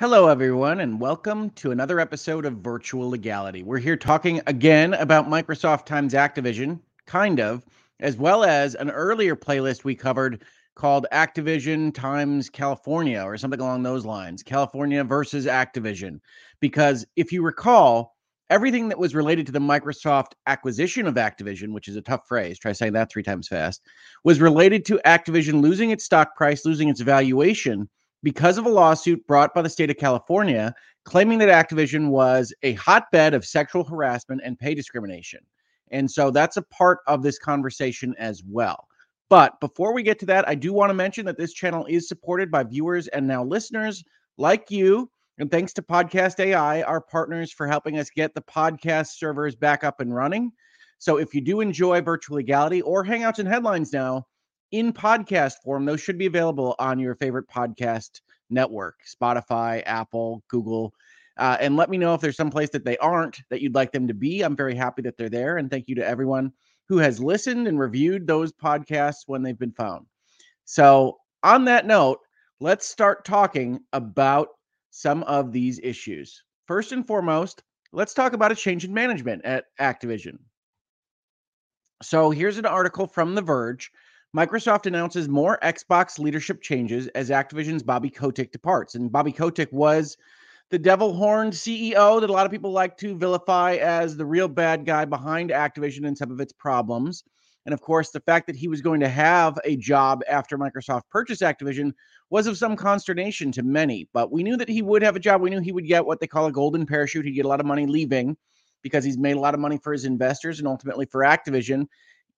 Hello, everyone, and welcome to another episode of Virtual Legality. We're here talking again about Microsoft times Activision, kind of, as well as an earlier playlist we covered called Activision times California or something along those lines California versus Activision. Because if you recall, everything that was related to the Microsoft acquisition of Activision, which is a tough phrase, try saying that three times fast, was related to Activision losing its stock price, losing its valuation because of a lawsuit brought by the state of California claiming that Activision was a hotbed of sexual harassment and pay discrimination. And so that's a part of this conversation as well. But before we get to that, I do want to mention that this channel is supported by viewers and now listeners like you. And thanks to Podcast AI, our partners, for helping us get the podcast servers back up and running. So if you do enjoy Virtual Legality or Hangouts and Headlines now, in podcast form. Those should be available on your favorite podcast network Spotify, Apple, Google. Uh, and let me know if there's some place that they aren't that you'd like them to be. I'm very happy that they're there. And thank you to everyone who has listened and reviewed those podcasts when they've been found. So, on that note, let's start talking about some of these issues. First and foremost, let's talk about a change in management at Activision. So, here's an article from The Verge Microsoft announces more Xbox leadership changes as Activision's Bobby Kotick departs. And Bobby Kotick was the devil horned CEO that a lot of people like to vilify as the real bad guy behind Activision and some of its problems. And of course, the fact that he was going to have a job after Microsoft purchased Activision was of some consternation to many. But we knew that he would have a job. We knew he would get what they call a golden parachute. He'd get a lot of money leaving because he's made a lot of money for his investors and ultimately for Activision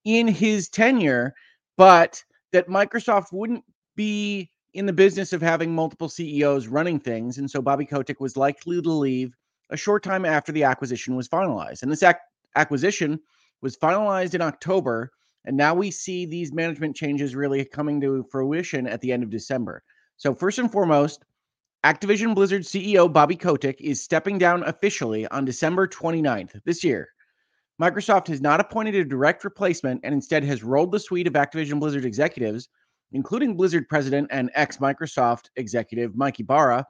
in his tenure but that Microsoft wouldn't be in the business of having multiple CEOs running things. And so Bobby Kotick was likely to leave a short time after the acquisition was finalized. And this ac- acquisition was finalized in October. And now we see these management changes really coming to fruition at the end of December. So, first and foremost, Activision Blizzard CEO Bobby Kotick is stepping down officially on December 29th this year. Microsoft has not appointed a direct replacement and instead has rolled the suite of Activision Blizzard executives, including Blizzard president and ex Microsoft executive Mike Ybarra,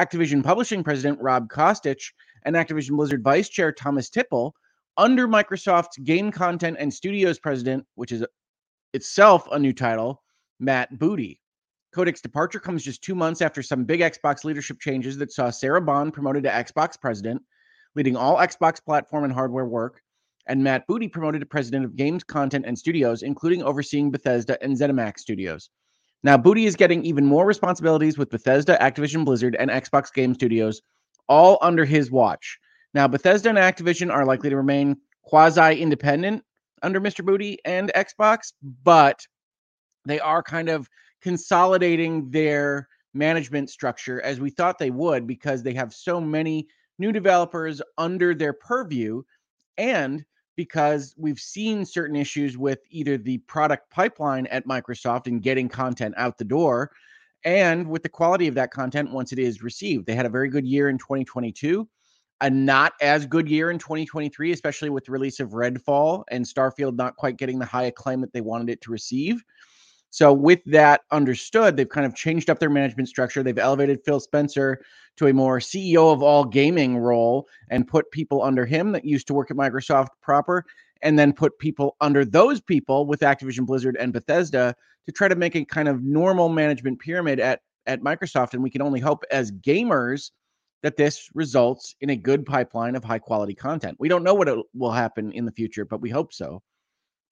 Activision publishing president Rob Kostich, and Activision Blizzard vice chair Thomas Tippl, under Microsoft's game content and studios president, which is itself a new title, Matt Booty. Kotick's departure comes just two months after some big Xbox leadership changes that saw Sarah Bond promoted to Xbox president, leading all Xbox platform and hardware work, and Matt Booty promoted to president of games content and studios, including overseeing Bethesda and ZeniMax studios. Now, Booty is getting even more responsibilities with Bethesda, Activision Blizzard, and Xbox Game Studios, all under his watch. Now, Bethesda and Activision are likely to remain quasi independent under Mr. Booty and Xbox, but they are kind of consolidating their management structure as we thought they would because they have so many new developers under their purview and because we've seen certain issues with either the product pipeline at Microsoft and getting content out the door and with the quality of that content once it is received. They had a very good year in 2022, a not as good year in 2023, especially with the release of Redfall and Starfield not quite getting the high acclaim that they wanted it to receive. So, with that understood, they've kind of changed up their management structure. They've elevated Phil Spencer to a more CEO of all gaming role and put people under him that used to work at Microsoft proper, and then put people under those people with Activision Blizzard and Bethesda to try to make a kind of normal management pyramid at, at Microsoft. And we can only hope as gamers that this results in a good pipeline of high quality content. We don't know what will happen in the future, but we hope so.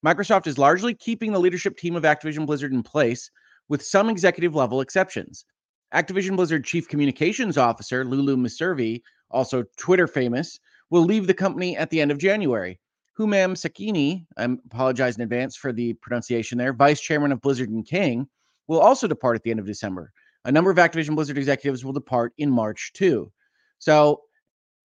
Microsoft is largely keeping the leadership team of Activision Blizzard in place, with some executive level exceptions. Activision Blizzard Chief Communications Officer Lulu Meservey, also Twitter famous, will leave the company at the end of January. Humam Sakhnini, I apologize in advance for the pronunciation there, Vice Chairman of Blizzard and King, will also depart at the end of December. A number of Activision Blizzard executives will depart in March too. So,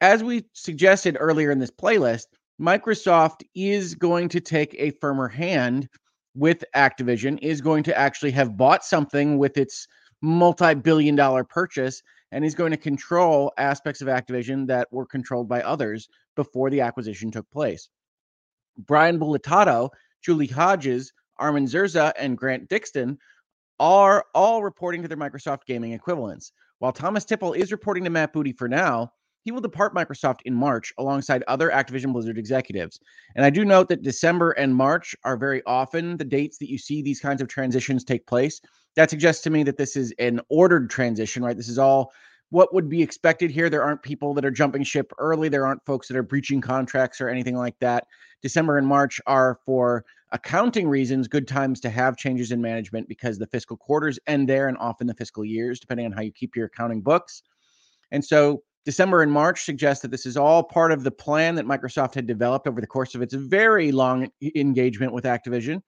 as we suggested earlier in this playlist, Microsoft is going to take a firmer hand with Activision, is going to actually have bought something with its multi billion dollar purchase, and is going to control aspects of Activision that were controlled by others before the acquisition took place. Brian Bulatao, Julie Hodges, Armin Zerza, and Grant Dixon are all reporting to their Microsoft gaming equivalents. While Thomas Tippl is reporting to Matt Booty for now, he will depart Microsoft in March alongside other Activision Blizzard executives. And I do note that December and March are very often the dates that you see these kinds of transitions take place. That suggests to me that this is an ordered transition, right? This is all what would be expected here. There aren't people that are jumping ship early. There aren't folks that are breaching contracts or anything like that. December and March are for accounting reasons good times to have changes in management because the fiscal quarters end there and often the fiscal years, depending on how you keep your accounting books. And so December and March suggest that this is all part of the plan that Microsoft had developed over the course of its very long engagement with Activision,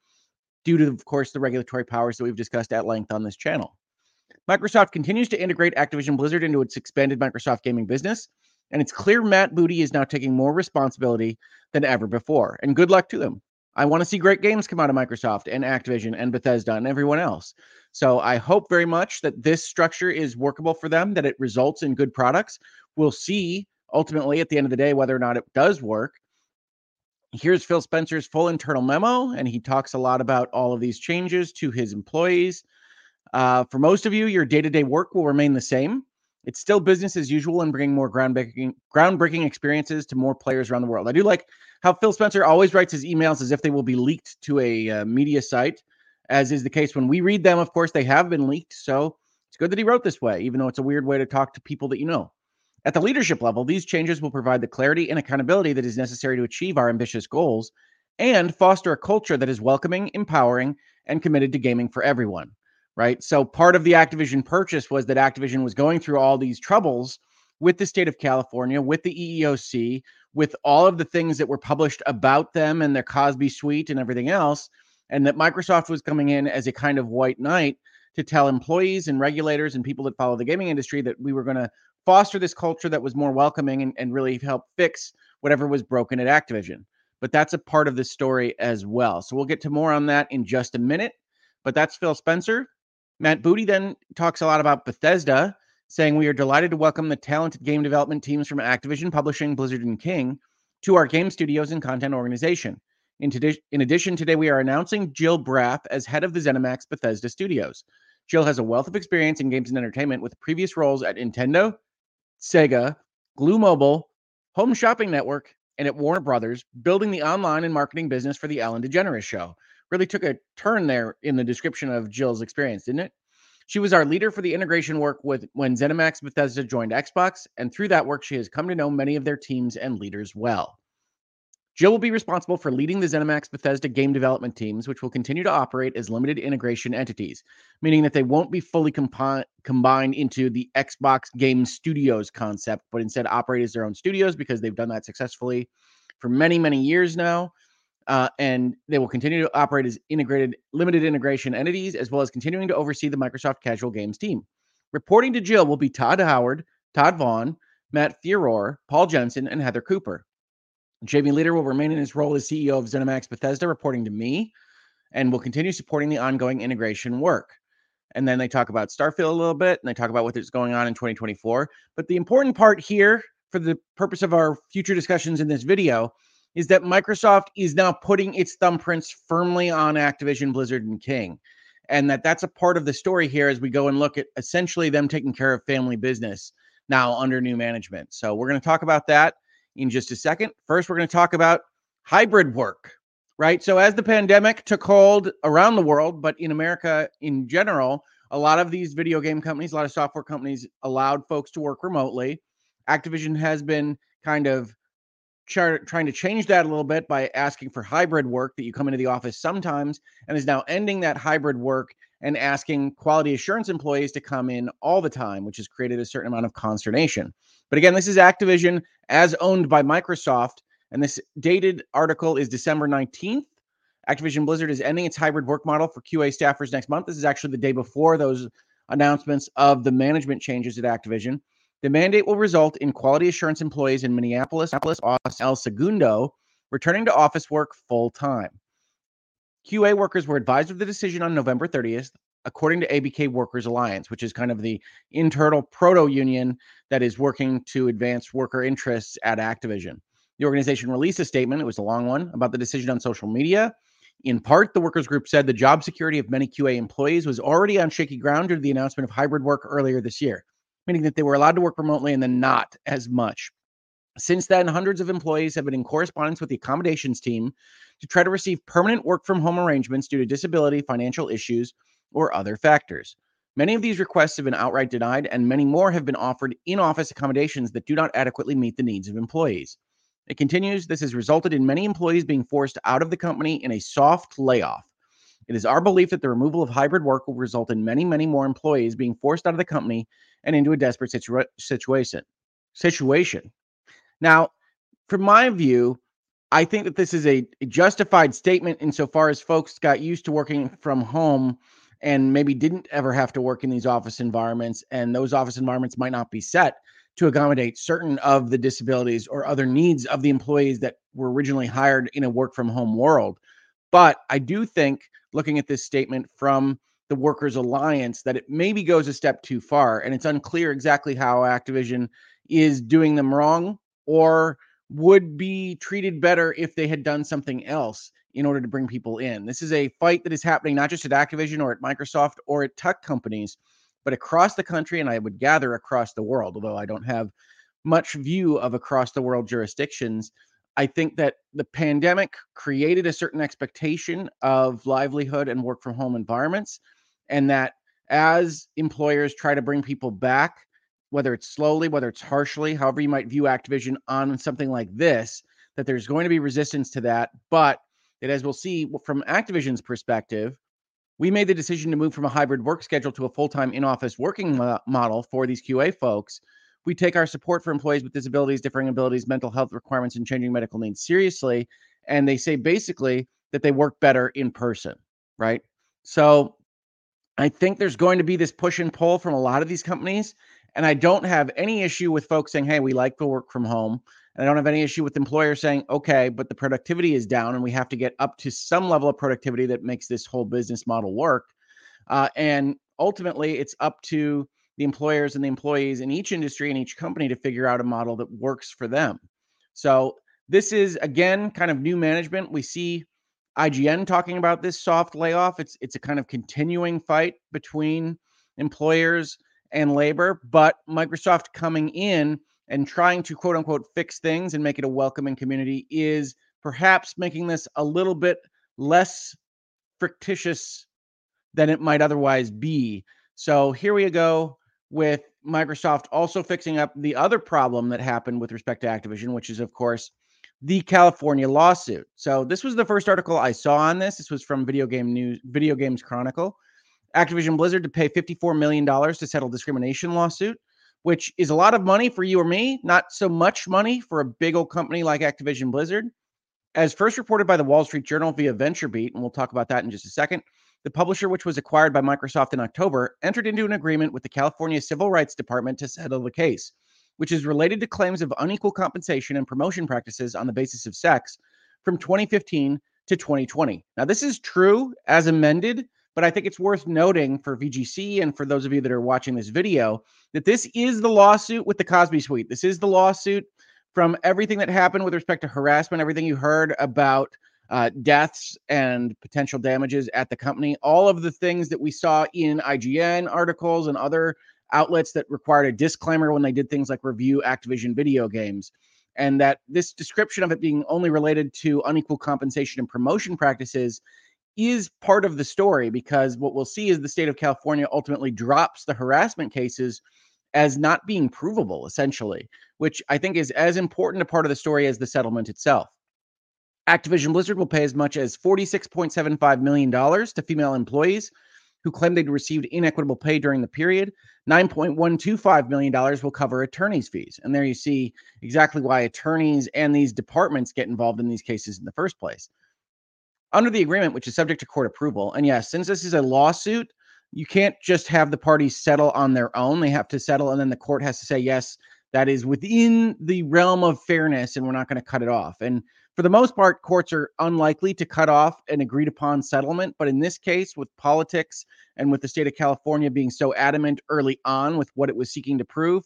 due to, of course, the regulatory powers that we've discussed at length on this channel. Microsoft continues to integrate Activision Blizzard into its expanded Microsoft gaming business, and it's clear Matt Booty is now taking more responsibility than ever before. And good luck to him. I want to see great games come out of Microsoft and Activision and Bethesda and everyone else. So I hope very much that this structure is workable for them, that it results in good products. We'll see ultimately at the end of the day whether or not it does work. Here's Phil Spencer's full internal memo, and he talks a lot about all of these changes to his employees. Uh, for most of you, your day to day work will remain the same. It's still business as usual and bringing more groundbreaking, groundbreaking experiences to more players around the world. I do like how Phil Spencer always writes his emails as if they will be leaked to a uh, media site, as is the case when we read them. Of course, they have been leaked. So it's good that he wrote this way, even though it's a weird way to talk to people that you know. At the leadership level, these changes will provide the clarity and accountability that is necessary to achieve our ambitious goals and foster a culture that is welcoming, empowering, and committed to gaming for everyone. Right. So part of the Activision purchase was that Activision was going through all these troubles with the state of California, with the EEOC, with all of the things that were published about them and their Cosby suite and everything else. And that Microsoft was coming in as a kind of white knight to tell employees and regulators and people that follow the gaming industry that we were going to foster this culture that was more welcoming and, and really help fix whatever was broken at Activision. But that's a part of the story as well. So we'll get to more on that in just a minute. But that's Phil Spencer. Matt Booty then talks a lot about Bethesda, saying, We are delighted to welcome the talented game development teams from Activision, Publishing, Blizzard, and King to our game studios and content organization. In, in addition, today we are announcing Jill Braff as head of the ZeniMax Bethesda Studios. Jill has a wealth of experience in games and entertainment with previous roles at Nintendo, Sega, Glu Mobile, Home Shopping Network, and at Warner Brothers, building the online and marketing business for the Ellen DeGeneres show. Really took a turn there in the description of Jill's experience, didn't it? She was our leader for the integration work with when ZeniMax Bethesda joined Xbox, and through that work, she has come to know many of their teams and leaders well. Jill will be responsible for leading the ZeniMax Bethesda game development teams, which will continue to operate as limited integration entities, meaning that they won't be fully compi- combined into the Xbox Game Studios concept, but instead operate as their own studios because they've done that successfully for many, many years now. Uh, and they will continue to operate as integrated, limited integration entities, as well as continuing to oversee the Microsoft Casual Games team. Reporting to Jill will be Todd Howard, Todd Vaughn, Matt Theodore, Paul Jensen, and Heather Cooper. Jamie Leder will remain in his role as CEO of ZeniMax Bethesda, reporting to me, and will continue supporting the ongoing integration work. And then they talk about Starfield a little bit, and they talk about what's going on in 2024. But the important part here, for the purpose of our future discussions in this video, is that Microsoft is now putting its thumbprints firmly on Activision, Blizzard, and King. And that that's a part of the story here as we go and look at essentially them taking care of family business now under new management. So we're going to talk about that in just a second. First, we're going to talk about hybrid work, right? So, as the pandemic took hold around the world, but in America in general, a lot of these video game companies, a lot of software companies allowed folks to work remotely. Activision has been kind of trying to change that a little bit by asking for hybrid work that you come into the office sometimes and is now ending that hybrid work and asking quality assurance employees to come in all the time, which has created a certain amount of consternation. But again, this is Activision as owned by Microsoft. And this dated article is December 19th. Activision Blizzard is ending its hybrid work model for QA staffers next month. This is actually the day before those announcements of the management changes at Activision. The mandate will result in quality assurance employees in Minneapolis, Austin, El Segundo returning to office work full time. QA workers were advised of the decision on November 30th, according to ABK Workers Alliance, which is kind of the internal proto union that is working to advance worker interests at Activision. The organization released a statement, it was a long one, about the decision on social media. In part, the workers group said the job security of many QA employees was already on shaky ground due to the announcement of hybrid work earlier this year. Meaning that they were allowed to work remotely and then not as much. Since then, hundreds of employees have been in correspondence with the accommodations team to try to receive permanent work from home arrangements due to disability, financial issues, or other factors. Many of these requests have been outright denied, and many more have been offered in office accommodations that do not adequately meet the needs of employees. It continues this has resulted in many employees being forced out of the company in a soft layoff. It is our belief that the removal of hybrid work will result in many, many more employees being forced out of the company and into a desperate situa- situation. Situation. Now, from my view, I think that this is a, justified statement insofar as folks got used to working from home and maybe didn't ever have to work in these office environments, and those office environments might not be set to accommodate certain of the disabilities or other needs of the employees that were originally hired in a work from home world. But I do think, looking at this statement from the Workers Alliance, that it maybe goes a step too far, and it's unclear exactly how Activision is doing them wrong or would be treated better if they had done something else in order to bring people in. This is a fight that is happening not just at Activision or at Microsoft or at tech companies, but across the country and I would gather across the world, although I don't have much view of across the world jurisdictions. I think that the pandemic created a certain expectation of livelihood and work from home environments, and that as employers try to bring people back, whether it's slowly, whether it's harshly, however you might view Activision on something like this, that there's going to be resistance to that. But that, as we'll see from Activision's perspective, we made the decision to move from a hybrid work schedule to a full time in office working mo- model for these QA folks. We take our support for employees with disabilities, differing abilities, mental health requirements, and changing medical needs seriously. And they say basically that they work better in person, right? So I think there's going to be this push and pull from a lot of these companies. And I don't have any issue with folks saying, hey, we like to work from home. And I don't have any issue with employers saying, okay, but the productivity is down and we have to get up to some level of productivity that makes this whole business model work. Uh, and ultimately, it's up to the employers and the employees in each industry and each company to figure out a model that works for them. So, this is again kind of new management. We see IGN talking about this soft layoff. It's it's a kind of continuing fight between employers and labor, but Microsoft coming in and trying to quote unquote fix things and make it a welcoming community is perhaps making this a little bit less fictitious than it might otherwise be. So here we go with Microsoft also fixing up the other problem that happened with respect to Activision, which is, of course, the California lawsuit. So this was the first article I saw on this. This was from Video Game News, Video Games Chronicle. Activision Blizzard to pay $54 million to settle discrimination lawsuit which is a lot of money for you or me, not so much money for a big old company like Activision Blizzard. As first reported by the Wall Street Journal via VentureBeat, and we'll talk about that in just a second, the publisher, which was acquired by Microsoft in October, entered into an agreement with the California Civil Rights Department to settle the case, which is related to claims of unequal compensation and promotion practices on the basis of sex from 2015 to 2020. Now, this is true as amended but I think it's worth noting for VGC and for those of you that are watching this video that this is the lawsuit with the Cosby Suite. This is the lawsuit from everything that happened with respect to harassment, everything you heard about uh, deaths and potential damages at the company, all of the things that we saw in IGN articles and other outlets that required a disclaimer when they did things like review Activision video games. And that this description of it being only related to unequal compensation and promotion practices is part of the story because what we'll see is the state of California ultimately drops the harassment cases as not being provable, essentially, which I think is as important a part of the story as the settlement itself. Activision Blizzard will pay as much as $46.75 million to female employees who claim they'd received inequitable pay during the period. $9.125 million will cover attorneys' fees. And there you see exactly why attorneys and these departments get involved in these cases in the first place under the agreement, which is subject to court approval. And yes, since this is a lawsuit, you can't just have the parties settle on their own. They have to settle, and then the court has to say, yes, that is within the realm of fairness, and we're not going to cut it off. And for the most part, courts are unlikely to cut off an agreed upon settlement. But in this case, with politics and with the state of California being so adamant early on with what it was seeking to prove,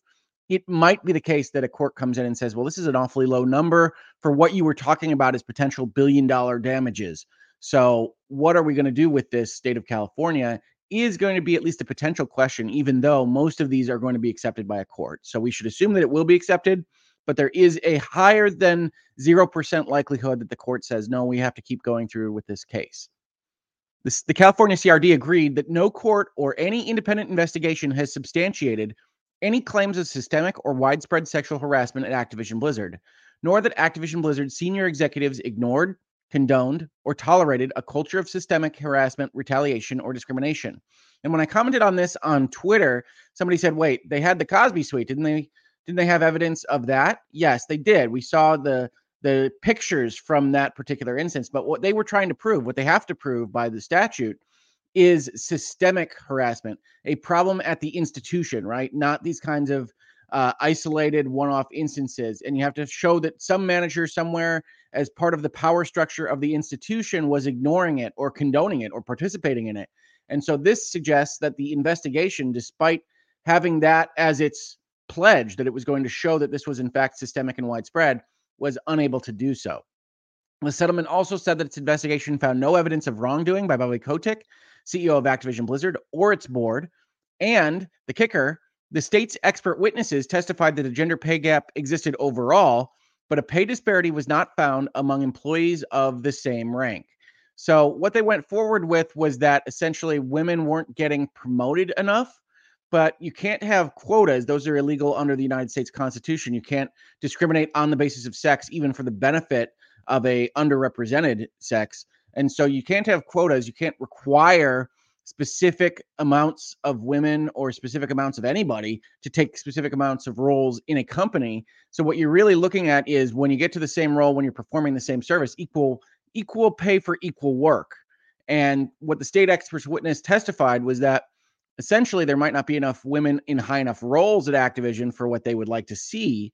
it might be the case that a court comes in and says, well, this is an awfully low number for what you were talking about as potential billion dollar damages. So, what are we going to do with this state of California is going to be at least a potential question, even though most of these are going to be accepted by a court. So we should assume that it will be accepted, but there is a higher than 0% likelihood that the court says, no, we have to keep going through with this case. This, the California CRD agreed that no court or any independent investigation has substantiated any claims of systemic or widespread sexual harassment at Activision Blizzard, nor that Activision Blizzard senior executives ignored, condoned, or tolerated a culture of systemic harassment, retaliation, or discrimination. And when I commented on this on Twitter, somebody said, "Wait, they had the Cosby Suite, didn't they? Didn't they have evidence of that?" Yes, they did. We saw the the pictures from that particular instance. But what they were trying to prove, what they have to prove by the statute, is systemic harassment, a problem at the institution, right? Not these kinds of uh, isolated one-off instances and you have to show that some manager somewhere as part of the power structure of the institution was ignoring it or condoning it or participating in it and so this suggests that the investigation despite having that as its pledge that it was going to show that this was in fact systemic and widespread was unable to do so the settlement also said that its investigation found no evidence of wrongdoing by Bobby Kotick, CEO of Activision Blizzard, or its board. And the kicker the state's expert witnesses testified that a gender pay gap existed overall, but a pay disparity was not found among employees of the same rank. So, what they went forward with was that essentially women weren't getting promoted enough, but you can't have quotas. Those are illegal under the United States Constitution. You can't discriminate on the basis of sex, even for the benefit of a underrepresented sex. And so, you can't have quotas. You can't require specific amounts of women or specific amounts of anybody to take specific amounts of roles in a company. So what you're really looking at is when you get to the same role when you're performing the same service, equal equal pay for equal work. And what the state experts witness testified was that essentially there might not be enough women in high enough roles at Activision for what they would like to see,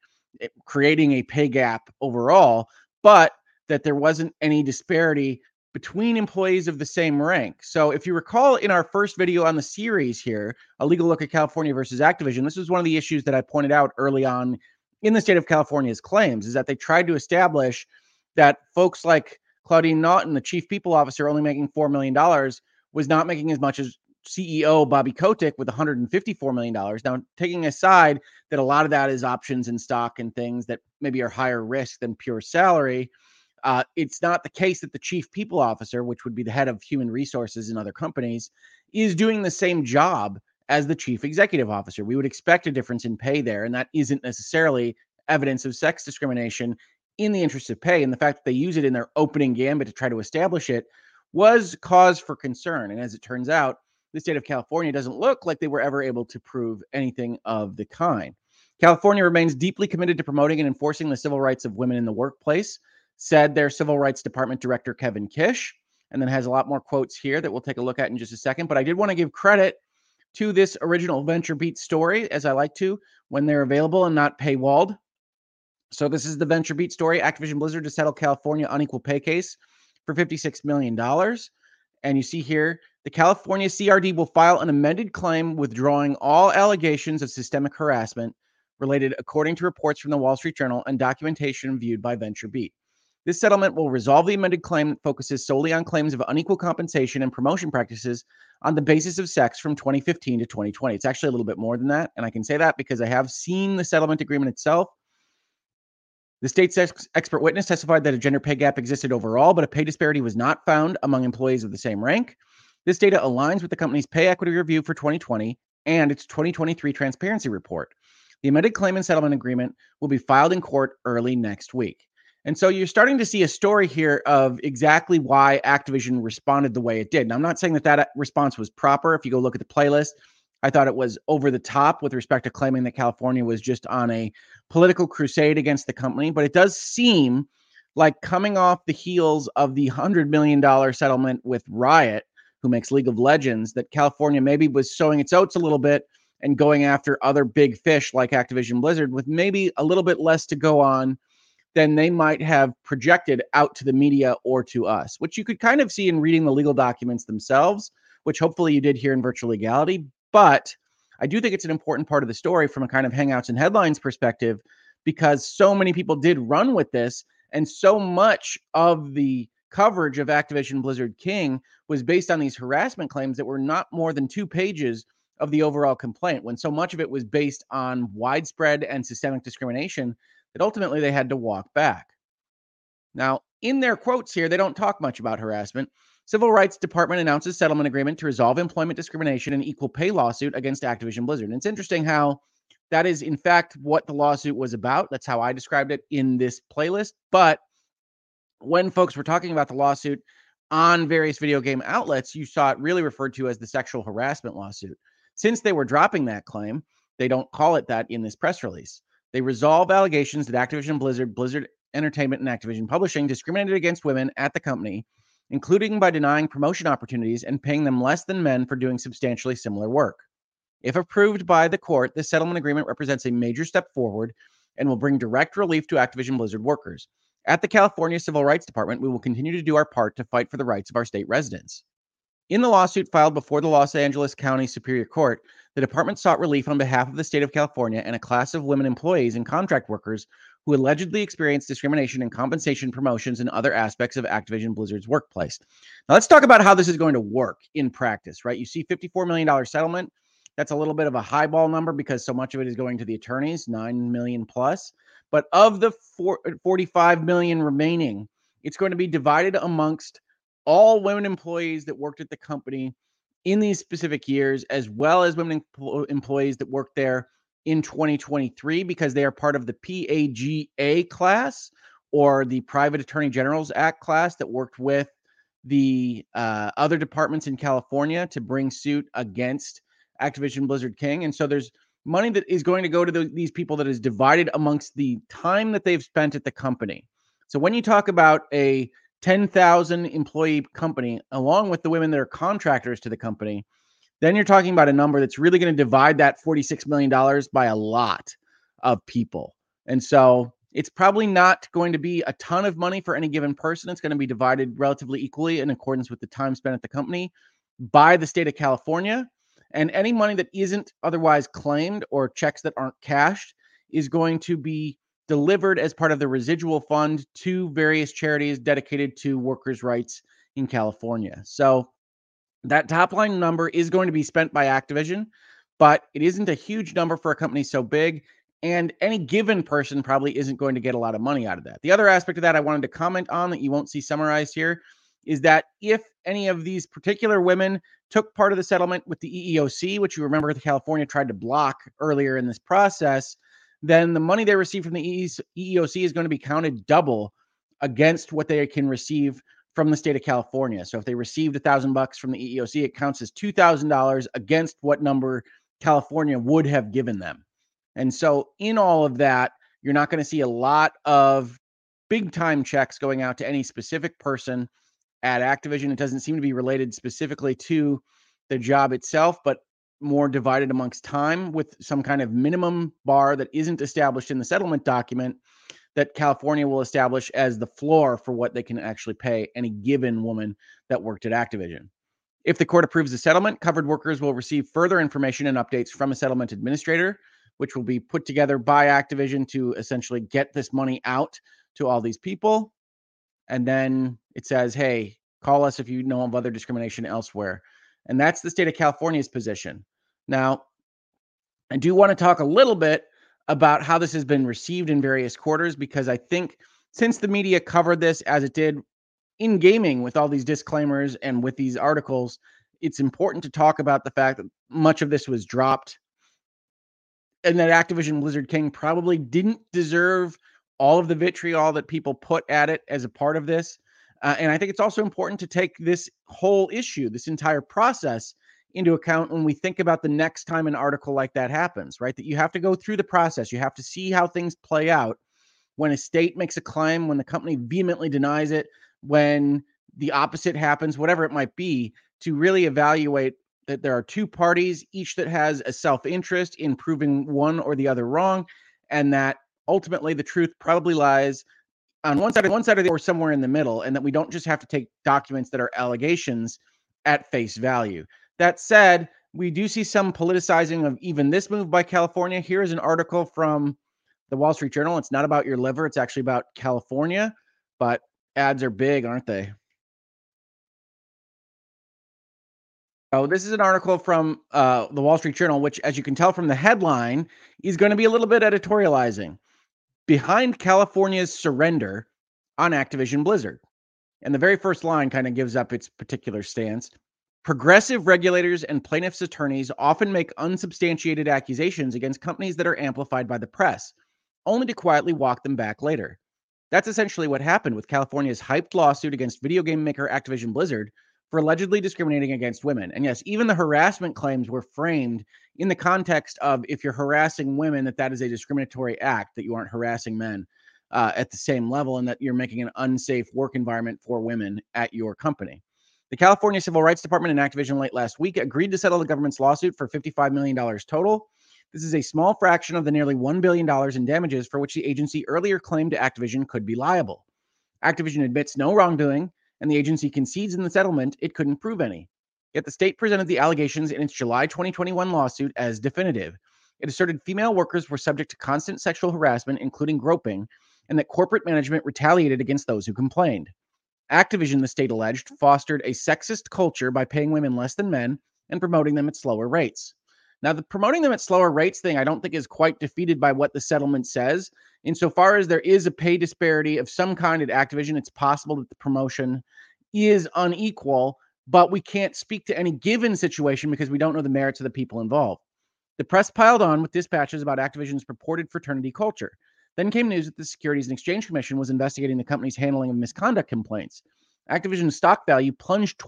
creating a pay gap overall, but that there wasn't any disparity between employees of the same rank. So, if you recall in our first video on the series here, a legal look at California versus Activision, this was one of the issues that I pointed out early on in the state of California's claims is that they tried to establish that folks like Claudine Naughton, the chief people officer, only making $4 million, was not making as much as CEO Bobby Kotick with $154 million. Now, taking aside that a lot of that is options and stock and things that maybe are higher risk than pure salary, uh, it's not the case that the chief people officer, which would be the head of human resources in other companies, is doing the same job as the chief executive officer. We would expect a difference in pay there, and that isn't necessarily evidence of sex discrimination in the interest of pay. And the fact that they use it in their opening gambit to try to establish it was cause for concern. And as it turns out, the state of California doesn't look like they were ever able to prove anything of the kind. California remains deeply committed to promoting and enforcing the civil rights of women in the workplace said their Civil Rights Department Director, Kevin Kish, and then has a lot more quotes here that we'll take a look at in just a second. But I did want to give credit to this original Venture Beat story, as I like to, when they're available and not paywalled. So this is the Venture Beat story. Activision Blizzard to settle California unequal pay case for $56 million. And you see here, the California CRD will file an amended claim withdrawing all allegations of systemic harassment related according to reports from the Wall Street Journal and documentation viewed by Venture Beat. This settlement will resolve the amended claim that focuses solely on claims of unequal compensation and promotion practices on the basis of sex from 2015 to 2020. It's actually a little bit more than that. And I can say that because I have seen the settlement agreement itself. The state's ex- expert witness testified that a gender pay gap existed overall, but a pay disparity was not found among employees of the same rank. This data aligns with the company's pay equity review for 2020 and its 2023 transparency report. The amended claim and settlement agreement will be filed in court early next week. And so you're starting to see a story here of exactly why Activision responded the way it did. Now, I'm not saying that that uh, response was proper. If you go look at the playlist, I thought it was over the top with respect to claiming that California was just on a political crusade against the company. But it does seem like coming off the heels of the $100 million settlement with Riot, who makes League of Legends, that California maybe was sowing its oats a little bit and going after other big fish like Activision Blizzard with maybe a little bit less to go on than they might have projected out to the media or to us, which you could kind of see in reading the legal documents themselves, which hopefully you did here in virtual legality. But I do think it's an important part of the story from a kind of hangouts and headlines perspective, because so many people did run with this, and so much of the coverage of Activision Blizzard King was based on these harassment claims that were not more than two pages of the overall complaint, when so much of it was based on widespread and systemic discrimination that ultimately they had to walk back. Now, in their quotes here, they don't talk much about harassment. Civil Rights Department announces settlement agreement to resolve employment discrimination and equal pay lawsuit against Activision Blizzard. And it's interesting how that is, in fact, what the lawsuit was about. That's how I described it in this playlist. But when folks were talking about the lawsuit on various video game outlets, you saw it really referred to as the sexual harassment lawsuit. Since they were dropping that claim, they don't call it that in this press release. They resolve allegations that Activision Blizzard, Blizzard Entertainment, and Activision Publishing discriminated against women at the company, including by denying promotion opportunities and paying them less than men for doing substantially similar work. If approved by the court, this settlement agreement represents a major step forward and will bring direct relief to Activision Blizzard workers. At the California Civil Rights Department, we will continue to do our part to fight for the rights of our state residents. In the lawsuit filed before the Los Angeles County Superior Court, the department sought relief on behalf of the state of California and a class of women employees and contract workers who allegedly experienced discrimination in compensation, promotions, and other aspects of Activision Blizzard's workplace. Now, let's talk about how this is going to work in practice, right? You see $54 million settlement. That's a little bit of a highball number because so much of it is going to the attorneys, 9 million plus. But of the four, 45 million remaining, it's going to be divided amongst all women employees that worked at the company in these specific years, as well as women employees that worked there in 2023 because they are part of the PAGA class or the Private Attorney Generals Act class that worked with the uh, other departments in California to bring suit against Activision Blizzard King. And so there's money that is going to go to the, these people that is divided amongst the time that they've spent at the company. So when you talk about a 10,000 employee company, along with the women that are contractors to the company, then you're talking about a number that's really going to divide that $46 million by a lot of people. And so it's probably not going to be a ton of money for any given person. It's going to be divided relatively equally in accordance with the time spent at the company by the state of California. And any money that isn't otherwise claimed or checks that aren't cashed is going to be delivered as part of the residual fund to various charities dedicated to workers' rights in California. So that top line number is going to be spent by Activision, but it isn't a huge number for a company so big. And any given person probably isn't going to get a lot of money out of that. The other aspect of that I wanted to comment on that you won't see summarized here is that if any of these particular women took part of the settlement with the EEOC, which you remember the California tried to block earlier in this process, then the money they receive from the EEOC is going to be counted double against what they can receive from the state of California. So if they received a thousand bucks from the EEOC, it counts as two thousand dollars against what number California would have given them. And so in all of that, you're not going to see a lot of big time checks going out to any specific person at Activision. It doesn't seem to be related specifically to the job itself, but more divided amongst time with some kind of minimum bar that isn't established in the settlement document that California will establish as the floor for what they can actually pay any given woman that worked at Activision. If the court approves the settlement, covered workers will receive further information and updates from a settlement administrator, which will be put together by Activision to essentially get this money out to all these people. And then it says, hey, call us if you know of other discrimination elsewhere. And that's the state of California's position. Now, I do want to talk a little bit about how this has been received in various quarters because I think since the media covered this as it did in gaming with all these disclaimers and with these articles, it's important to talk about the fact that much of this was dropped and that Activision Blizzard King probably didn't deserve all of the vitriol that people put at it as a part of this. Uh, and I think it's also important to take this whole issue, this entire process, into account when we think about the next time an article like that happens, right? That you have to go through the process, you have to see how things play out. When a state makes a claim, when the company vehemently denies it, when the opposite happens, whatever it might be, to really evaluate that there are two parties, each that has a self interest in proving one or the other wrong, and that ultimately the truth probably lies on one side, one side, of the or somewhere in the middle, and that we don't just have to take documents that are allegations at face value. That said, we do see some politicizing of even this move by California. Here is an article from the Wall Street Journal. It's not about your liver, it's actually about California. But ads are big, aren't they? Oh, this is an article from uh, the Wall Street Journal, which, as you can tell from the headline, is going to be a little bit editorializing. Behind California's surrender on Activision Blizzard. And the very first line kind of gives up its particular stance. Progressive regulators and plaintiffs' attorneys often make unsubstantiated accusations against companies that are amplified by the press, only to quietly walk them back later. That's essentially what happened with California's hyped lawsuit against video game maker Activision Blizzard for allegedly discriminating against women. And yes, even the harassment claims were framed in the context of if you're harassing women, that that is a discriminatory act, that you aren't harassing men uh, at the same level, and that you're making an unsafe work environment for women at your company. The California Civil Rights Department and Activision late last week agreed to settle the government's lawsuit for $55 million total. This is a small fraction of the nearly $1 billion in damages for which the agency earlier claimed Activision could be liable. Activision admits no wrongdoing and the agency concedes in the settlement it couldn't prove any. Yet the state presented the allegations in its July 2021 lawsuit as definitive. It asserted female workers were subject to constant sexual harassment, including groping, and that corporate management retaliated against those who complained. Activision, the state alleged, fostered a sexist culture by paying women less than men and promoting them at slower rates. Now, the promoting them at slower rates thing, I don't think is quite defeated by what the settlement says. Insofar as there is a pay disparity of some kind at Activision, it's possible that the promotion is unequal, but we can't speak to any given situation because we don't know the merits of the people involved. The press piled on with dispatches about Activision's purported fraternity culture. Then came news that the Securities and Exchange Commission was investigating the company's handling of misconduct complaints. Activision's stock value plunged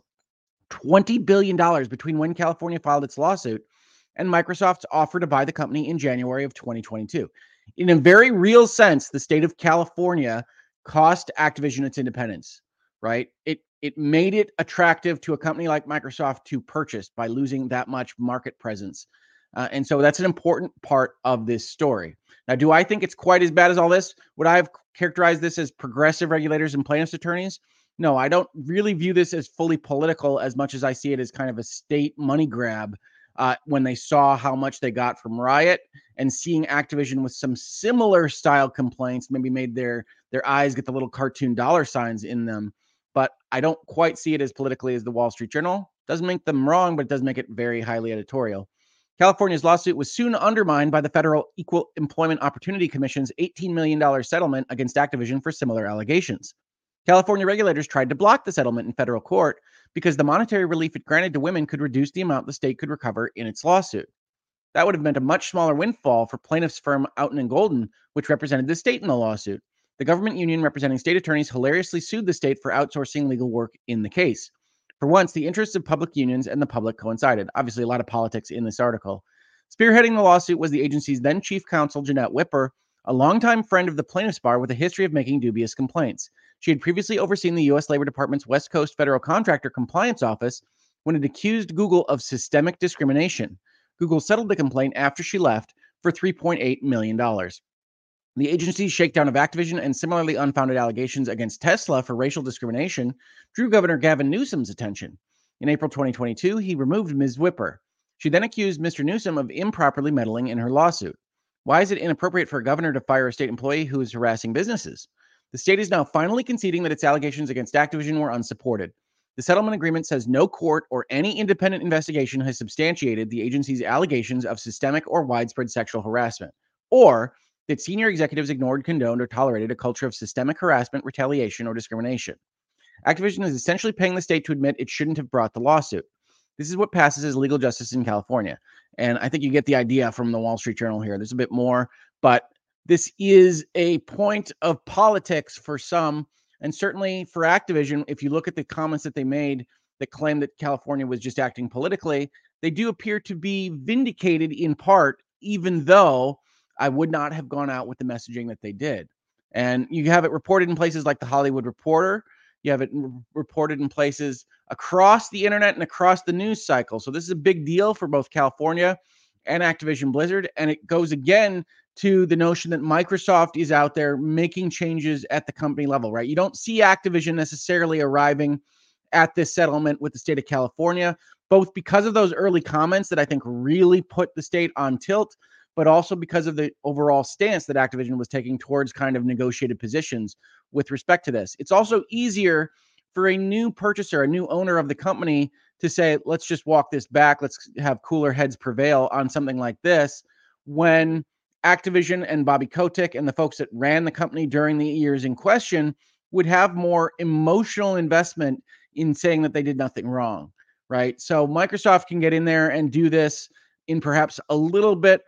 $20 billion between when California filed its lawsuit and Microsoft's offer to buy the company in January of 2022. In a very real sense, the state of California cost Activision its independence, right? It it made it attractive to a company like Microsoft to purchase by losing that much market presence. Uh, and so that's an important part of this story. Now, do I think it's quite as bad as all this? Would I have characterized this as progressive regulators and plaintiffs' attorneys? No, I don't really view this as fully political as much as I see it as kind of a state money grab uh, when they saw how much they got from Riot and seeing Activision with some similar style complaints maybe made their their eyes get the little cartoon dollar signs in them. But I don't quite see it as politically as the Wall Street Journal. Doesn't make them wrong, but it does make it very highly editorial. California's lawsuit was soon undermined by the Federal Equal Employment Opportunity Commission's $18 million settlement against Activision for similar allegations. California regulators tried to block the settlement in federal court, because the monetary relief it granted to women could reduce the amount the state could recover in its lawsuit. That would have meant a much smaller windfall for plaintiffs' firm Outten and Golden, which represented the state in the lawsuit. The government union representing state attorneys hilariously sued the state for outsourcing legal work in the case. For once, the interests of public unions and the public coincided. Obviously, a lot of politics in this article. Spearheading the lawsuit was the agency's then chief counsel, Janette Wipper, a longtime friend of the plaintiffs bar with a history of making dubious complaints. She had previously overseen the U.S. Labor Department's West Coast Federal Contractor Compliance Office when it accused Google of systemic discrimination. Google settled the complaint after she left for $3.8 million. The agency's shakedown of Activision and similarly unfounded allegations against Tesla for racial discrimination drew Governor Gavin Newsom's attention. In April 2022, he removed Ms. Wipper. She then accused Mr. Newsom of improperly meddling in her lawsuit. Why is it inappropriate for a governor to fire a state employee who is harassing businesses? The state is now finally conceding that its allegations against Activision were unsupported. The settlement agreement says no court or any independent investigation has substantiated the agency's allegations of systemic or widespread sexual harassment, or that senior executives ignored, condoned, or tolerated a culture of systemic harassment, retaliation, or discrimination. Activision is essentially paying the state to admit it shouldn't have brought the lawsuit. This is what passes as legal justice in California. And I think you get the idea from the Wall Street Journal here. There's a bit more, but this is a point of politics for some, and certainly for Activision. If you look at the comments that they made that claim that California was just acting politically, they do appear to be vindicated in part, even though I would not have gone out with the messaging that they did. And you have it reported in places like the Hollywood Reporter. You have it reported in places across the internet and across the news cycle. So this is a big deal for both California and Activision Blizzard. And it goes again to the notion that Microsoft is out there making changes at the company level, right? You don't see Activision necessarily arriving at this settlement with the state of California, both because of those early comments that I think really put the state on tilt, but also because of the overall stance that Activision was taking towards kind of negotiated positions with respect to this. It's also easier for a new purchaser, a new owner of the company to say, let's just walk this back. Let's have cooler heads prevail on something like this when Activision and Bobby Kotick and the folks that ran the company during the years in question would have more emotional investment in saying that they did nothing wrong, right? So Microsoft can get in there and do this in perhaps a little bit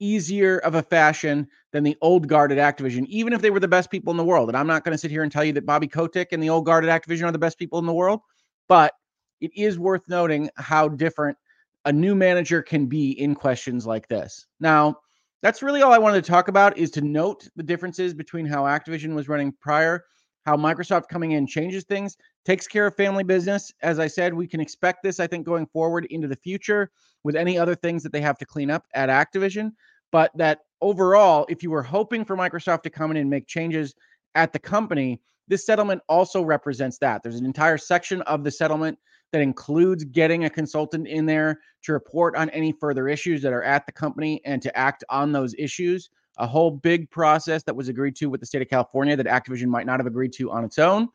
easier of a fashion than the old guard at Activision, even if they were the best people in the world. And I'm not going to sit here and tell you that Bobby Kotick and the old guard at Activision are the best people in the world, but it is worth noting how different a new manager can be in questions like this. Now, that's really all I wanted to talk about is to note the differences between how Activision was running prior, how Microsoft coming in changes things, takes care of family business. As I said, we can expect this, I think, going forward into the future with any other things that they have to clean up at Activision. But that overall, if you were hoping for Microsoft to come in and make changes at the company, this settlement also represents that. There's an entire section of the settlement that includes getting a consultant in there to report on any further issues that are at the company and to act on those issues. A whole big process that was agreed to with the state of California that Activision might not have agreed to on its own.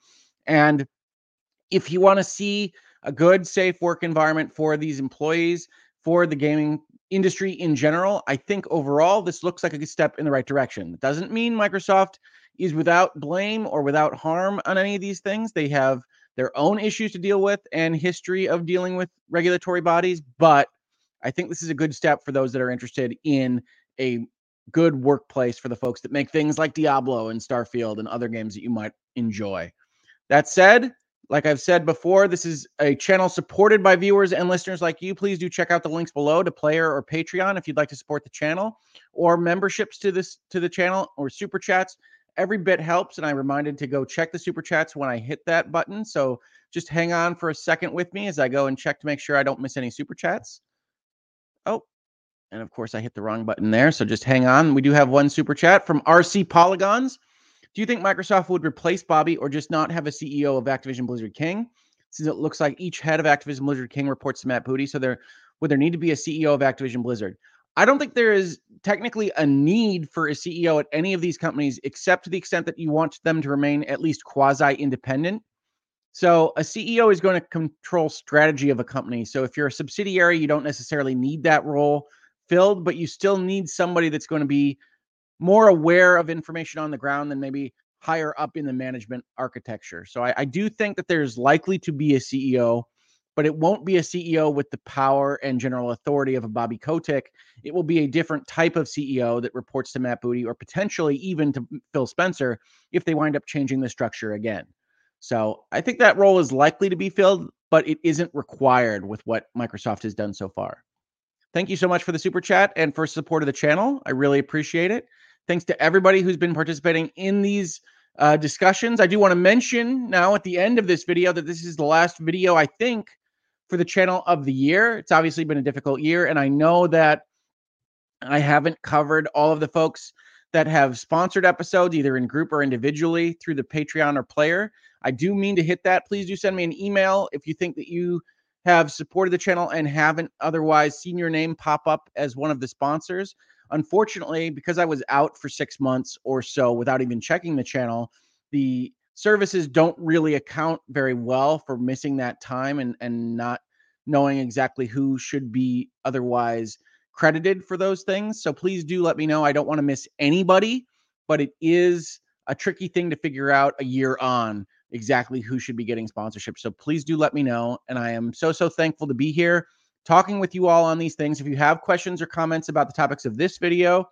And if you want to see a good, safe work environment for these employees, for the gaming industry in general, I think overall this looks like a step in the right direction. It doesn't mean Microsoft is without blame or without harm on any of these things. They have their own issues to deal with and history of dealing with regulatory bodies. But I think this is a good step for those that are interested in a good workplace for the folks that make things like Diablo and Starfield and other games that you might enjoy. That said, like I've said before, this is a channel supported by viewers and listeners like you. Please do check out the links below to player or Patreon if you'd like to support the channel or memberships to this to the channel or super chats every bit helps. And I reminded to go check the super chats when I hit that button. So just hang on for a second with me as I go and check to make sure I don't miss any super chats. Oh, and of course I hit the wrong button there. So just hang on. We do have one super chat from RC Polygons. Do you think Microsoft would replace Bobby or just not have a CEO of Activision Blizzard King? Since it looks like each head of Activision Blizzard King reports to Matt Booty. So there would there need to be a CEO of Activision Blizzard? I don't think there is technically a need for a CEO at any of these companies, except to the extent that you want them to remain at least quasi independent. So, a CEO is going to control strategy of a company. So, if you're a subsidiary, you don't necessarily need that role filled, but you still need somebody that's going to be more aware of information on the ground than maybe higher up in the management architecture. So, I, I do think that there's likely to be a CEO but it won't be a CEO with the power and general authority of a Bobby Kotick. It will be a different type of CEO that reports to Matt Booty or potentially even to Phil Spencer if they wind up changing the structure again. So I think that role is likely to be filled, but it isn't required with what Microsoft has done so far. Thank you so much for the super chat and for support of the channel. I really appreciate it. Thanks to everybody who's been participating in these uh, discussions. I do want to mention now at the end of this video that this is the last video, I think, for the channel of the year. It's obviously been a difficult year, and I know that I haven't covered all of the folks that have sponsored episodes, either in group or individually through the Patreon or player. I do mean to hit that. Please do send me an email if you think that you have supported the channel and haven't otherwise seen your name pop up as one of the sponsors. Unfortunately, because I was out for six months or so without even checking the channel, the services don't really account very well for missing that time and and not knowing exactly who should be otherwise credited for those things. So please do let me know. I don't want to miss anybody, but it is a tricky thing to figure out a year on exactly who should be getting sponsorship. So please do let me know. And I am so, so thankful to be here talking with you all on these things. If you have questions or comments about the topics of this video,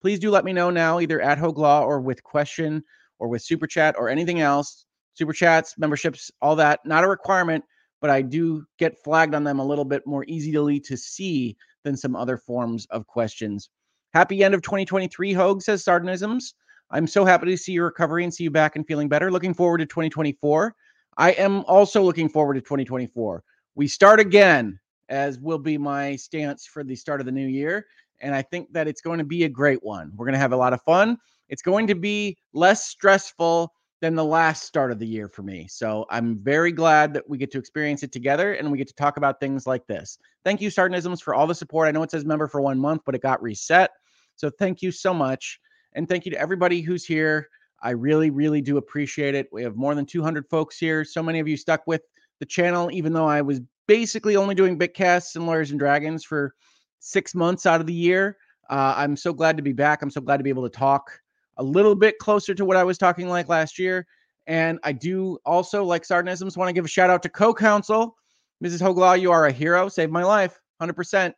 please do let me know now, either at Hoeg Law or with question or with super chat or anything else. Super chats, memberships, all that, not a requirement, but I do get flagged on them a little bit more easily to see than some other forms of questions. Happy end of 2023, Hoeg says Sardonisms. I'm so happy to see your recovery and see you back and feeling better. Looking forward to 2024. I am also looking forward to 2024. We start again, as will be my stance for the start of the new year. And I think that it's going to be a great one. We're going to have a lot of fun. It's going to be less stressful than the last start of the year for me. So I'm very glad that we get to experience it together and we get to talk about things like this. Thank you, Sardonisms, for all the support. I know it says member for one month, but it got reset. So thank you so much. And thank you to everybody who's here. I really, really do appreciate it. We have more than 200 folks here. So many of you stuck with the channel, even though I was basically only doing Bitcasts and Lawyers and Dragons for six months out of the year. Uh, I'm so glad to be back. I'm so glad to be able to talk a little bit closer to what I was talking like last year. And I do also, like Sardanisms, want to give a shout out to co counsel, Mrs. HoegLaw. You are a hero. Saved my life. 100%.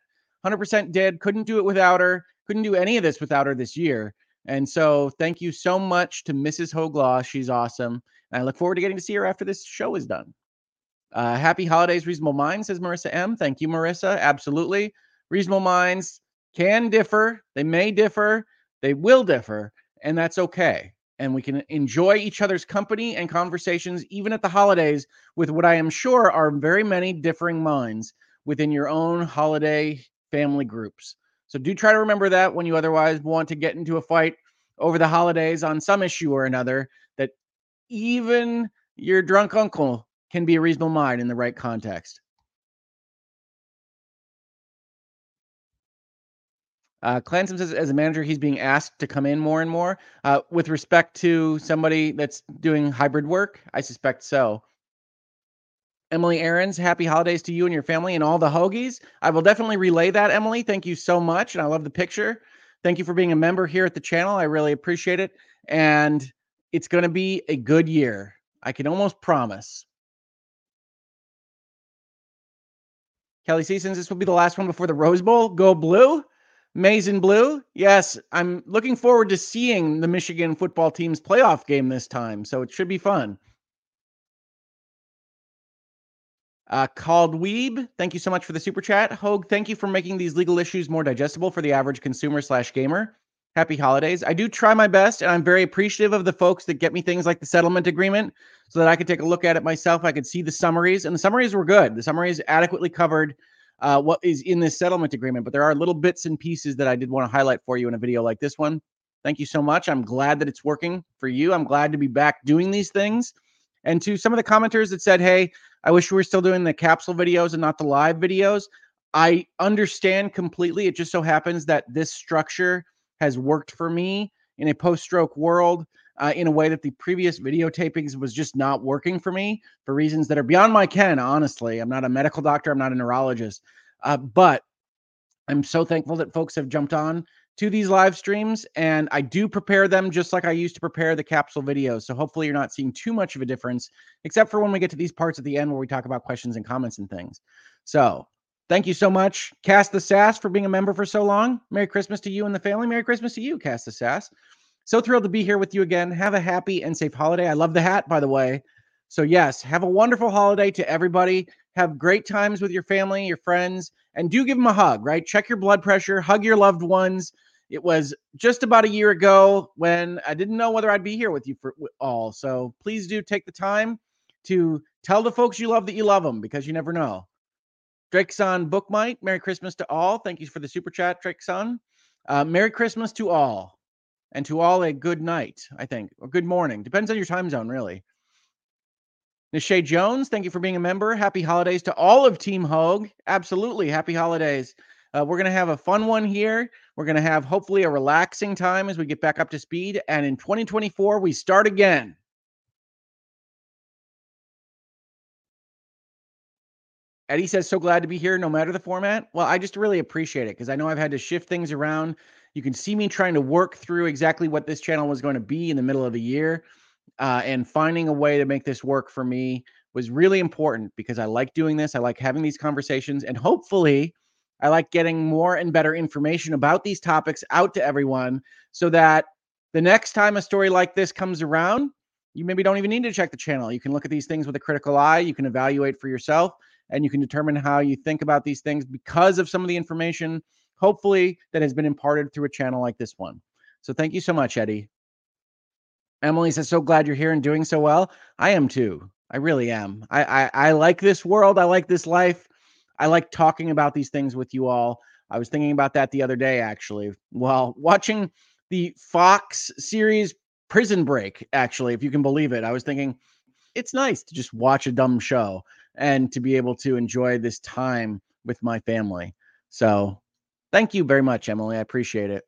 100% did. Couldn't do it without her. Couldn't do any of this without her this year. And so thank you so much to Mrs. HoegLaw. She's awesome. And I look forward to getting to see her after this show is done. Uh, happy holidays, Reasonable Minds, says Marissa M. Thank you, Marissa. Absolutely. Reasonable Minds can differ. They may differ. They will differ. And that's okay. And we can enjoy each other's company and conversations, even at the holidays, with what I am sure are very many differing minds within your own holiday family groups. So do try to remember that when you otherwise want to get into a fight over the holidays on some issue or another, that even your drunk uncle can be a reasonable mind in the right context. Uh, Clanson says, as a manager, he's being asked to come in more and more. Uh, with respect to somebody that's doing hybrid work, I suspect so. Emily Aarons, happy holidays to you and your family and all the hoagies. I will definitely relay that, Emily. Thank you so much. And I love the picture. Thank you for being a member here at the channel. I really appreciate it. And it's going to be a good year. I can almost promise. Kelly since this will be the last one before the Rose Bowl, go blue. Maize and blue. Yes, I'm looking forward to seeing the Michigan football team's playoff game this time. So it should be fun. Uh, called Weeb, thank you so much for the super chat. Hoeg, thank you for making these legal issues more digestible for the average consumer slash gamer. Happy holidays. I do try my best, and I'm very appreciative of the folks that get me things like the settlement agreement so that I could take a look at it myself. I could see the summaries, and the summaries were good. The summaries adequately covered uh, what is in this settlement agreement, but there are little bits and pieces that I did want to highlight for you in a video like this one. Thank you so much. I'm glad that it's working for you. I'm glad to be back doing these things. And to some of the commenters that said, hey, I wish we were still doing the capsule videos and not the live videos. I understand completely. It just so happens that this structure has worked for me in a post stroke world uh, in a way that the previous videotapings was just not working for me for reasons that are beyond my ken, honestly. I'm not a medical doctor, I'm not a neurologist. Uh, but I'm so thankful that folks have jumped on to these live streams and I do prepare them just like I used to prepare the capsule videos. So hopefully you're not seeing too much of a difference, except for when we get to these parts at the end where we talk about questions and comments and things. So thank you so much, Cast the Sass, for being a member for so long. Merry Christmas to you and the family. Merry Christmas to you, Cast the Sass. So thrilled to be here with you again. Have a happy and safe holiday. I love the hat, by the way. So, yes, have a wonderful holiday to everybody. Have great times with your family, your friends, and do give them a hug, right? Check your blood pressure, hug your loved ones. It was just about a year ago when I didn't know whether I'd be here with you for all. So, please do take the time to tell the folks you love that you love them because you never know. Drake Son Bookmite, Merry Christmas to all. Thank you for the super chat, Drake's on. Uh, Merry Christmas to all. And to all a good night, I think, or good morning. Depends on your time zone, really. Nishay Jones, thank you for being a member. Happy holidays to all of Team Hoeg. Absolutely. Happy holidays. Uh, we're going to have a fun one here. We're going to have hopefully a relaxing time as we get back up to speed. And in 2024, we start again. Eddie says, so glad to be here no matter the format. Well, I just really appreciate it because I know I've had to shift things around. You can see me trying to work through exactly what this channel was going to be in the middle of the year uh, and finding a way to make this work for me was really important because I like doing this. I like having these conversations, and hopefully, I like getting more and better information about these topics out to everyone so that the next time a story like this comes around, you maybe don't even need to check the channel. You can look at these things with a critical eye, you can evaluate for yourself, and you can determine how you think about these things because of some of the information, hopefully, that has been imparted through a channel like this one. So, thank you so much, Eddie. Emily says, "So glad you're here and doing so well." I am too. I really am. I, I I like this world. I like this life. I like talking about these things with you all. I was thinking about that the other day, actually, while watching the Fox series Prison Break. Actually, if you can believe it, I was thinking it's nice to just watch a dumb show and to be able to enjoy this time with my family. So, thank you very much, Emily. I appreciate it.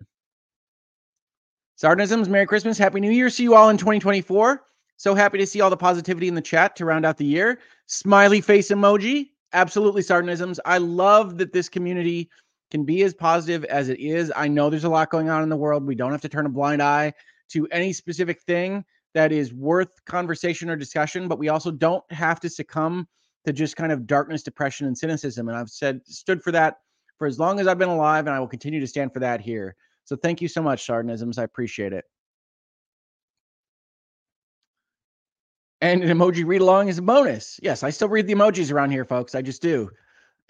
Sardanisms, Merry Christmas, Happy New Year. See you all in 2024. So happy to see all the positivity in the chat to round out the year. Smiley face emoji. Absolutely, Sardanisms. I love that this community can be as positive as it is. I know there's a lot going on in the world. We don't have to turn a blind eye to any specific thing that is worth conversation or discussion, but we also don't have to succumb to just kind of darkness, depression, and cynicism. And I've said, stood for that for as long as I've been alive, and I will continue to stand for that here. So thank you so much, Sardanisms. I appreciate it. And an emoji read along is a bonus. Yes, I still read the emojis around here, folks. I just do.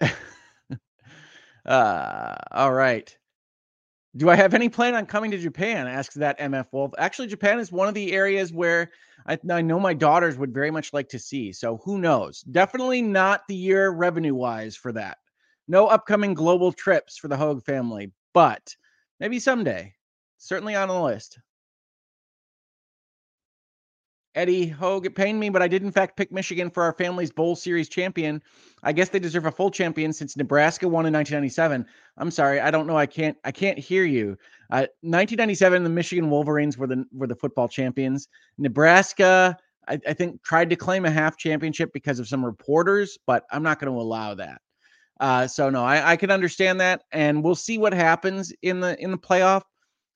uh, all right. Do I have any plan on coming to Japan? Asks that MF Wolf. Actually, Japan is one of the areas where I, I, know my daughters would very much like to see. So who knows? Definitely not the year revenue wise for that. No upcoming global trips for the Hoeg family, but maybe someday. Certainly on the list. Eddie Hoeg, it pained me, but I did in fact pick Michigan for our family's bowl series champion. I guess they deserve a full champion since Nebraska won in 1997. I'm sorry, I don't know. I can't. I can't hear you. Uh, 1997, the Michigan Wolverines were the were the football champions. Nebraska, I, I think, tried to claim a half championship because of some reporters, but I'm not going to allow that. Uh, so no, I, I can understand that, and we'll see what happens in the in the playoff.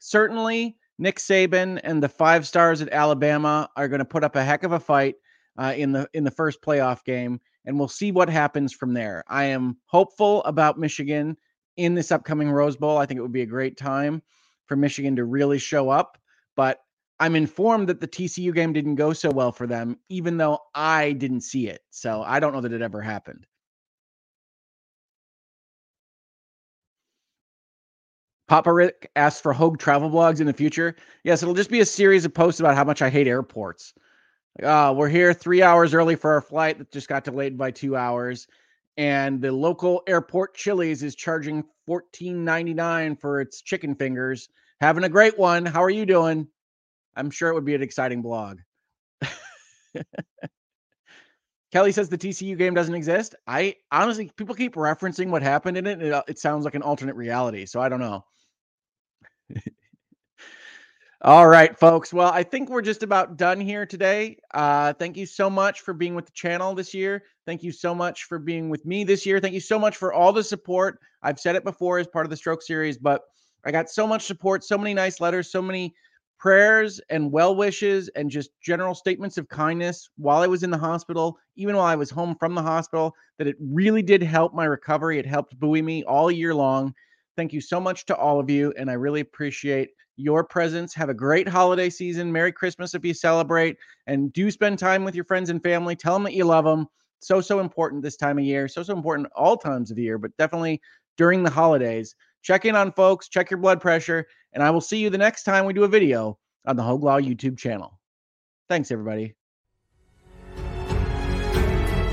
Certainly, Nick Saban and the five stars at Alabama are going to put up a heck of a fight uh, in the in the first playoff game, and we'll see what happens from there. I am hopeful about Michigan in this upcoming Rose Bowl. I think it would be a great time for Michigan to really show up, but I'm informed that the TCU game didn't go so well for them, even though I didn't see it. So I don't know that it ever happened. Papa Rick asks for Hoeg travel blogs in the future. Yes, it'll just be a series of posts about how much I hate airports. Like, oh, we're here three hours early for our flight that just got delayed by two hours. And the local airport Chili's is charging $14.99 for its chicken fingers. Having a great one. How are you doing? I'm sure it would be an exciting blog. Kelly says the TCU game doesn't exist. I honestly, people keep referencing what happened in it. It, uh, it sounds like an alternate reality. So I don't know. All right, folks. Well, I think we're just about done here today. Uh, thank you so much for being with the channel this year. Thank you so much for being with me this year. Thank you so much for all the support. I've said it before as part of the stroke series, but I got so much support, so many nice letters, so many prayers and well wishes and just general statements of kindness while I was in the hospital, even while I was home from the hospital, that it really did help my recovery. It helped buoy me all year long. Thank you so much to all of you. And I really appreciate your presence. Have a great holiday season. Merry Christmas if you celebrate. And do spend time with your friends and family. Tell them that you love them. So, so important this time of year. So, so important all times of the year, but definitely during the holidays. Check in on folks, check your blood pressure, and I will see you the next time we do a video on the HoegLaw YouTube channel. Thanks, everybody.